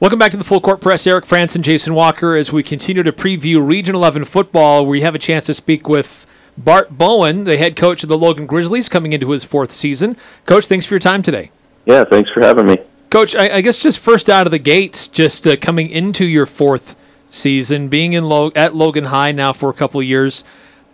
Welcome back to the Full Court Press. Eric Frandsen, Jason Walker, as we continue to preview Region 11 football, where you have a chance to speak with Bart Bowen, the head coach of the Logan Grizzlies, coming into his fourth season. Coach, thanks for your time today. Yeah, thanks for having me. Coach, I, I guess just first out of the gates, just uh, coming into your fourth season, being in Lo- at Logan High now for a couple of years.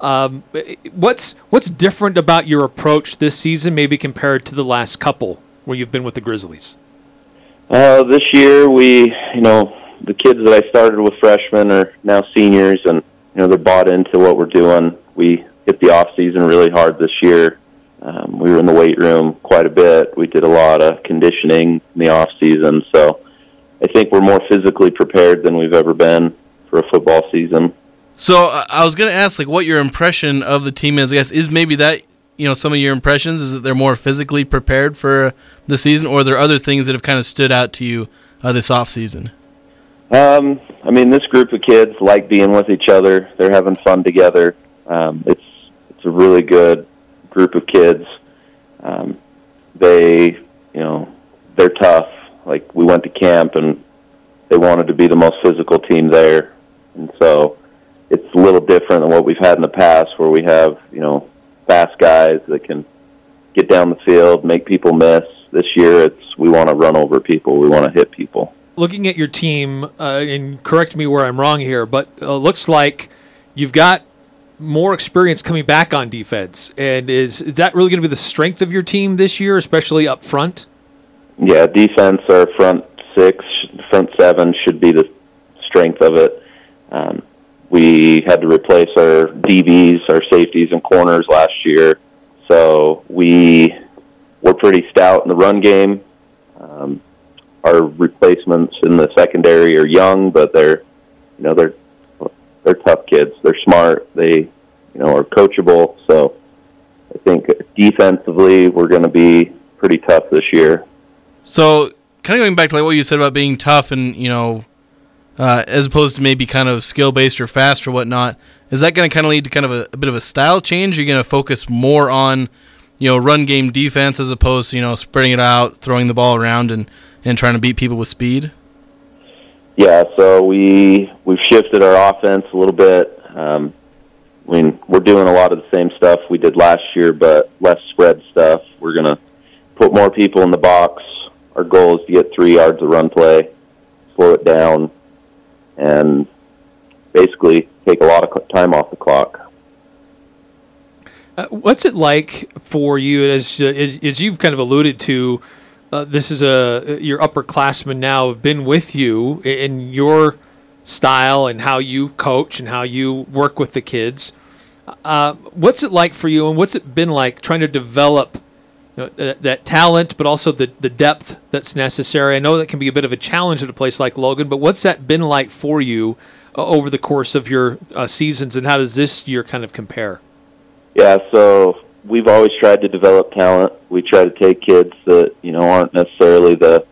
Um, what's what's different about your approach this season, maybe compared to the last couple where you've been with the Grizzlies? Uh, this year, we, you know, the kids that I started with freshmen are now seniors, and you know they're bought into what we're doing. We hit the off season really hard this year. Um, we were in the weight room quite a bit. We did a lot of conditioning in the off season, so I think we're more physically prepared than we've ever been for a football season. So uh, I was going to ask, like, what your impression of the team is. I guess is maybe that you know some of your impressions is that they're more physically prepared for the season, or are there other things that have kind of stood out to you uh, this off season? Um, I mean, this group of kids like being with each other. They're having fun together. Um, it's it's a really good group of kids. Um, they, you know, they're tough. Like we went to camp and they wanted to be the most physical team there, and so it's a little different than what we've had in the past, where we have you know fast guys that can get down the field, make people miss. This year, it's we want to run over people, we want to hit people. Looking at your team, uh, and correct me where I'm wrong here, but uh, looks like you've got more experience coming back on defense. And is is that really going to be the strength of your team this year, especially up front? Yeah, defense, our front six, front seven should be the strength of it. Um, we had to replace our DBs, our safeties, and corners last year, so we were pretty stout in the run game. Um, our replacements in the secondary are young, but they're, you know, they're they're tough kids. They're smart. They, you know, are coachable. So I think defensively, we're going to be pretty tough this year. So, kind of going back to like what you said about being tough and you know, uh, as opposed to maybe kind of skill based or fast or whatnot, is that going to kind of lead to kind of a, a bit of a style change? You're going to focus more on, you know, run game defense as opposed to you know spreading it out, throwing the ball around, and and trying to beat people with speed. Yeah, so we we've shifted our offense a little bit. Um, I mean, we're doing a lot of the same stuff we did last year, but less spread stuff. We're gonna put more people in the box. Our goal is to get three yards of run play, slow it down, and basically take a lot of time off the clock. Uh, what's it like for you, as, as, as you've kind of alluded to? Uh, this is a your upperclassmen now have been with you in your style and how you coach and how you work with the kids. Uh, what's it like for you, and what's it been like trying to develop know, that, that, talent, but also the the depth that's necessary? I know that can be a bit of a challenge at a place like Logan, but what's that been like for you uh, over the course of your uh, seasons, and how does this year kind of compare? Yeah, so we've always tried to develop talent. We try to take kids that you know aren't necessarily the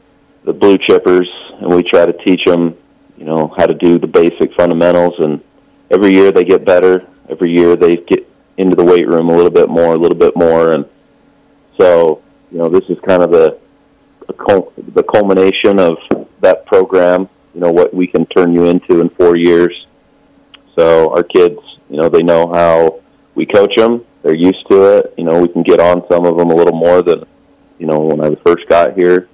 the blue chippers, and we try to teach them, you know, how to do the basic fundamentals. And every year they get better. Every year they get into the weight room a little bit more, a little bit more, and so you know this is kind of the the culmination of that program. You know what we can turn you into in four years. So our kids, you know, they know how we coach them they're used to it. You know, we can get on some of them a little more than, you know, when I first got here,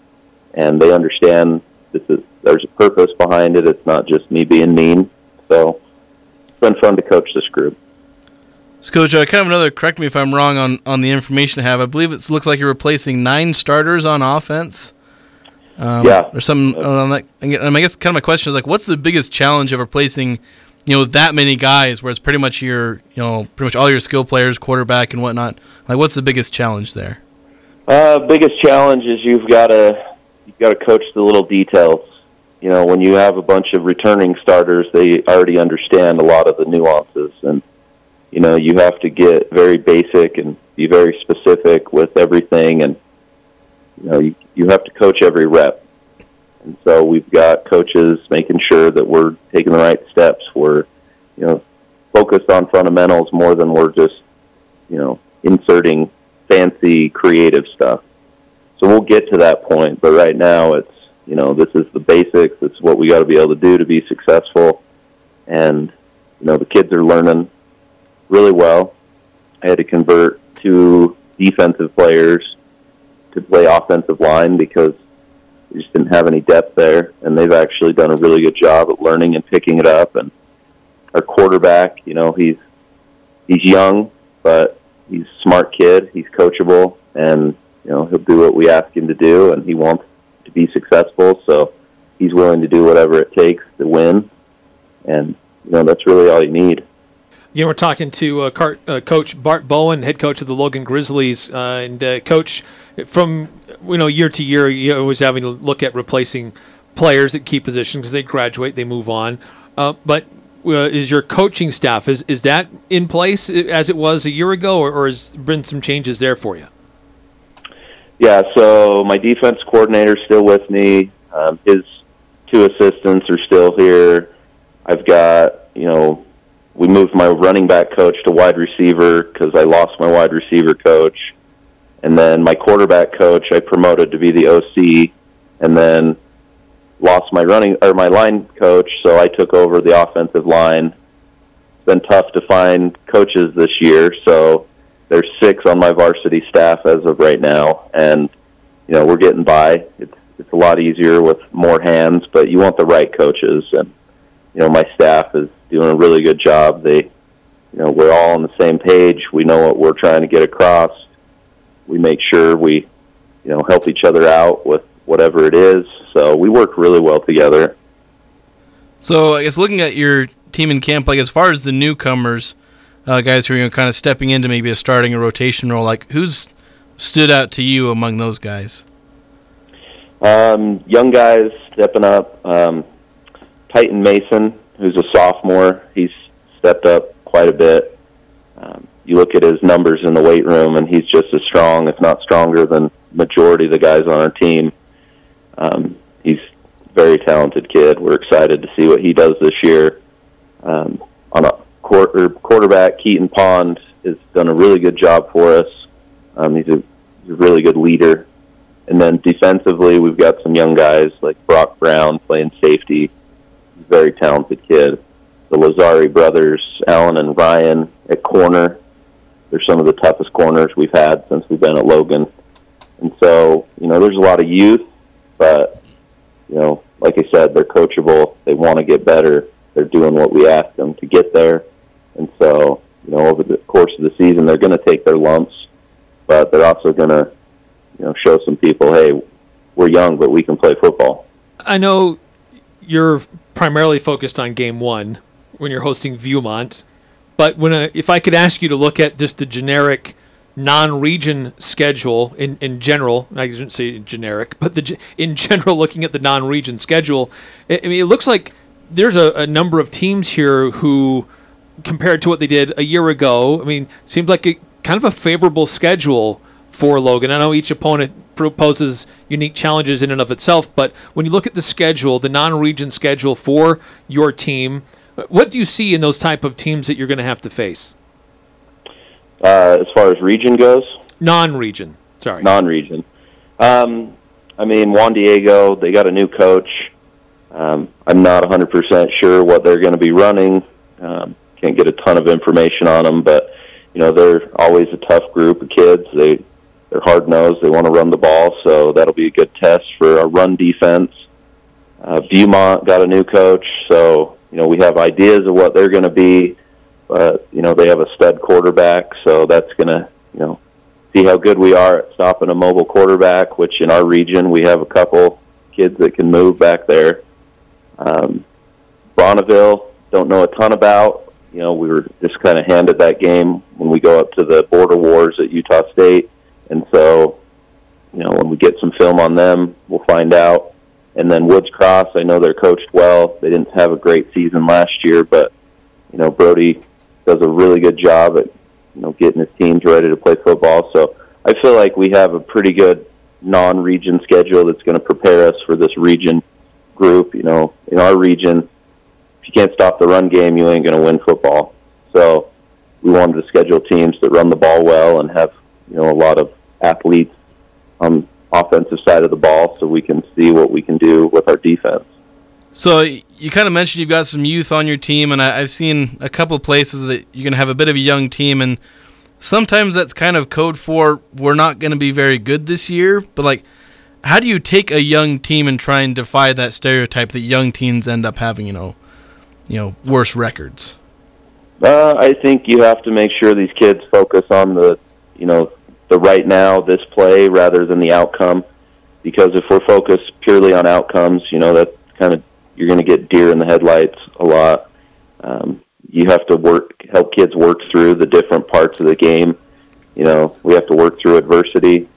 and they understand this is there's a purpose behind it. It's not just me being mean. So it's been fun to coach this group. So, Coach, uh, kind of another. Correct me if I'm wrong on on the information I have. I believe it looks like you're replacing nine starters on offense. Um, yeah, or something on that. And I guess kind of my question is like, what's the biggest challenge of replacing you know that many guys where it's pretty much your you know pretty much all your skill players quarterback and whatnot like what's the biggest challenge there uh biggest challenge is you've got to you've got to coach the little details you know when you have a bunch of returning starters they already understand a lot of the nuances and you know you have to get very basic and be very specific with everything and you know you, you have to coach every rep and so we've got coaches making sure that we're taking the right steps. We're, you know, focused on fundamentals more than we're just, you know, inserting fancy creative stuff. So we'll get to that point, but right now it's, you know, this is the basics. Is what we got to be able to do to be successful. And you know, the kids are learning really well. I had to convert two defensive players to play offensive line because we just didn't have any depth there, and they've actually done a really good job at learning and picking it up. And our quarterback, you know, he's he's young, but he's a smart kid. He's coachable, and you know he'll do what we ask him to do, and he wants to be successful. So he's willing to do whatever it takes to win, and you know that's really all you need. Yeah, we're talking to uh, Cart, uh, Coach Bart Bowen, head coach of the Logan Grizzlies, uh, and uh, Coach, from you know year to year, you always having to look at replacing players at key positions because they graduate, they move on. Uh, but uh, is your coaching staff is is that in place as it was a year ago, or, or has been some changes there for you? Yeah, so my defense coordinator is still with me. Um, his two assistants are still here. I've got you know we moved my running back coach to wide receiver because I lost my wide receiver coach. And then my quarterback coach I promoted to be the OC and then lost my running or my line coach, so I took over the offensive line. It's been tough to find coaches this year, so there's six on my varsity staff as of right now and you know, we're getting by. It's it's a lot easier with more hands, but you want the right coaches and you know, my staff is doing a really good job. They, you know, we're all on the same page. We know what we're trying to get across. We make sure we, you know, help each other out with whatever it is. So we work really well together. So I guess looking at your team in camp, like as far as the newcomers, uh, guys who are you know, kind of stepping into maybe a starting a rotation role, like who's stood out to you among those guys? Um, young guys stepping up. Um, Titan Mason, who's a sophomore, he's stepped up quite a bit. Um, you look at his numbers in the weight room, and he's just as strong, if not stronger, than majority of the guys on our team. Um, he's very talented kid. We're excited to see what he does this year. Um, on a quarter, quarterback, Keaton Pond has done a really good job for us. Um, he's, a, he's a really good leader. And then defensively, we've got some young guys like Brock Brown playing safety very talented kid. The Lazari brothers, Alan and Ryan at corner, they're some of the toughest corners we've had since we've been at Logan. And so, you know, there's a lot of youth, but, you know, like I said, they're coachable. They want to get better. They're doing what we ask them to get there. And so, you know, over the course of the season, they're going to take their lumps, but they're also going to, you know, show some people, hey, we're young, but we can play football. I know you're primarily focused on game one when you're hosting Viewmont. But when if I could ask you to look at just the generic non-region schedule in, in general, I shouldn't say generic, but the in general, looking at the non-region schedule, I mean, it looks like there's a, a number of teams here who, compared to what they did a year ago, I mean, seems like a kind of a favorable schedule for Logan. I know each opponent proposes unique challenges in and of itself, but when you look at the schedule, the non-region schedule for your team, what do you see in those type of teams that you're going to have to face? Uh, as far as region goes, non-region. Sorry, non-region. Um, I mean, Juan Diego, they got a new coach. Um, I'm not 100% sure what they're going to be running. Um, can't get a ton of information on them, but you know they're always a tough group of kids. They they're hard nosed. They want to run the ball, so that'll be a good test for our run defense. Uh, Viewmont got a new coach, so you know we have ideas of what they're going to be, but you know they have a stud quarterback, so that's going to you know see how good we are at stopping a mobile quarterback. Which in our region we have a couple kids that can move back there. Um, Bonneville don't know a ton about. You know we were just kind of handed that game when we go up to the border wars at Utah State and so, you know, when we get some film on them, we'll find out. And then Woods Cross, I know they're coached well. They didn't have a great season last year, but you know, Brody does a really good job at you know getting his teams ready to play football. So I feel like we have a pretty good non-region schedule that's going to prepare us for this region group. You know, in our region, if you can't stop the run game, you ain't going to win football. So we wanted to schedule teams that run the ball well and have you know a lot of athletes on offensive side of the ball so we can see what we can do with our defense. So you kind of mentioned you've got some youth on your team, and I, have seen a couple of places that you're going to have a bit of a young team, and sometimes that's kind of code for we're not going to be very good this year. But like, how do you take a young team and try and defy that stereotype that young teams end up having, you know, you know, worse records? Uh, I think you have to make sure these kids focus on the, you know, the right now, this play, rather than the outcome. Because if we're focused purely on outcomes, you know, that kind of you're going to get deer in the headlights a lot. Um, you have to work, help kids work through the different parts of the game. You know, we have to work through adversity.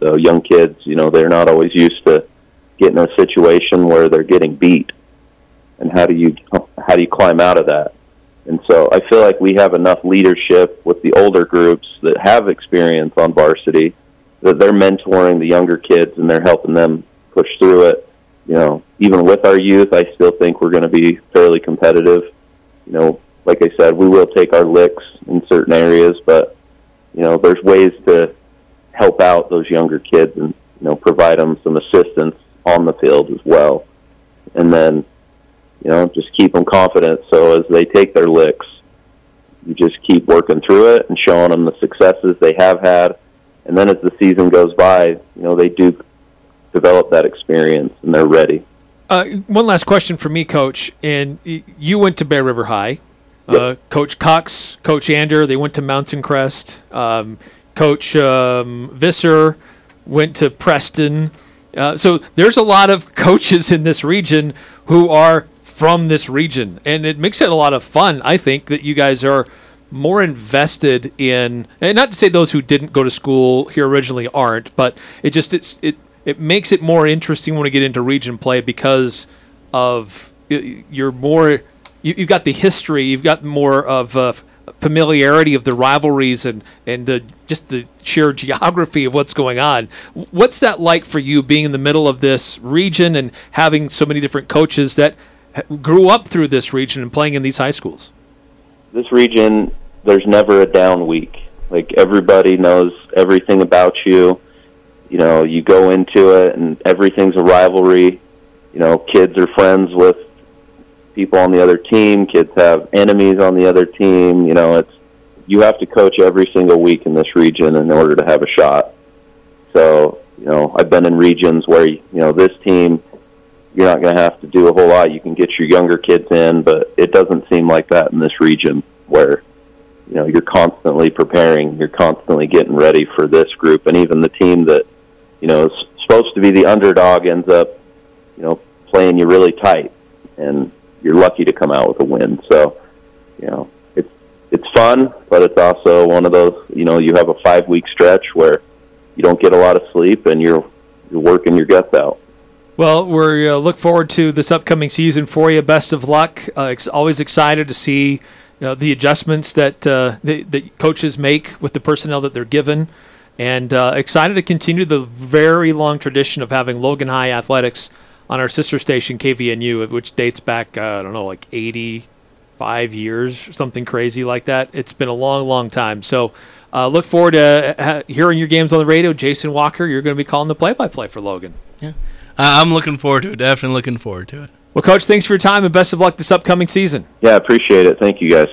So young kids, you know, they're not always used to getting in a situation where they're getting beat. And how do you how do you climb out of that? And so I feel like we have enough leadership with the older groups that have experience on varsity that they're mentoring the younger kids and they're helping them push through it. You know, even with our youth, I still think we're going to be fairly competitive. You know, like I said, we will take our licks in certain areas, but you know, there's ways to help out those younger kids and you know provide them some assistance on the field as well. And then you know, just keep them confident. So as they take their licks, you just keep working through it and showing them the successes they have had. And then as the season goes by, you know, they do develop that experience and they're ready. Uh, one last question for me, Coach. And you went to Bear River High. Uh, yep. Uh, Coach Cox, Coach Ander, they went to Mountain Crest. Um, Coach um, Visser went to Preston. Uh, so there's a lot of coaches in this region who are from this region, and it makes it a lot of fun. I think that you guys are more invested in, and not to say those who didn't go to school here originally aren't, but it just it's it it makes it more interesting when we get into region play because of you're more you, have got the history, you've got more of uh, familiarity of the rivalries and and the just the sheer geography of what's going on. What's that like for you being in the middle of this region and having so many different coaches that grew up through this region and playing in these high schools? This region, there's never a down week. Like everybody knows everything about you. You know, you go into it and everything's a rivalry. You know, kids are friends with people on the other team. Kids have enemies on the other team. You know, it's you have to coach every single week in this region in order to have a shot. So, you know, I've been in regions where you know this team you're not going to have to do a whole lot. You can get your younger kids in, but it doesn't seem like that in this region where you know you're constantly preparing, you're constantly getting ready for this group, and even the team that you know is supposed to be the underdog ends up you know playing you really tight, and you're lucky to come out with a win. So you know it's it's fun, but it's also one of those you know you have a five week stretch where you don't get a lot of sleep and you're you're working your guts out. Well, we uh, look forward to this upcoming season for you. Best of luck. Uh, ex- always excited to see you know, the adjustments that uh, the, that coaches make with the personnel that they're given, and uh, excited to continue the very long tradition of having Logan High athletics on our sister station KVNU, which dates back uh, I don't know like 85 years, something crazy like that. It's been a long, long time. So. Uh, look forward to hearing your games on the radio. Jason Walker, you're going to be calling the play-by-play for Logan. Yeah. I'm looking forward to it. Definitely looking forward to it. Well, Coach, thanks for your time and best of luck this upcoming season. Yeah, appreciate it. Thank you, guys.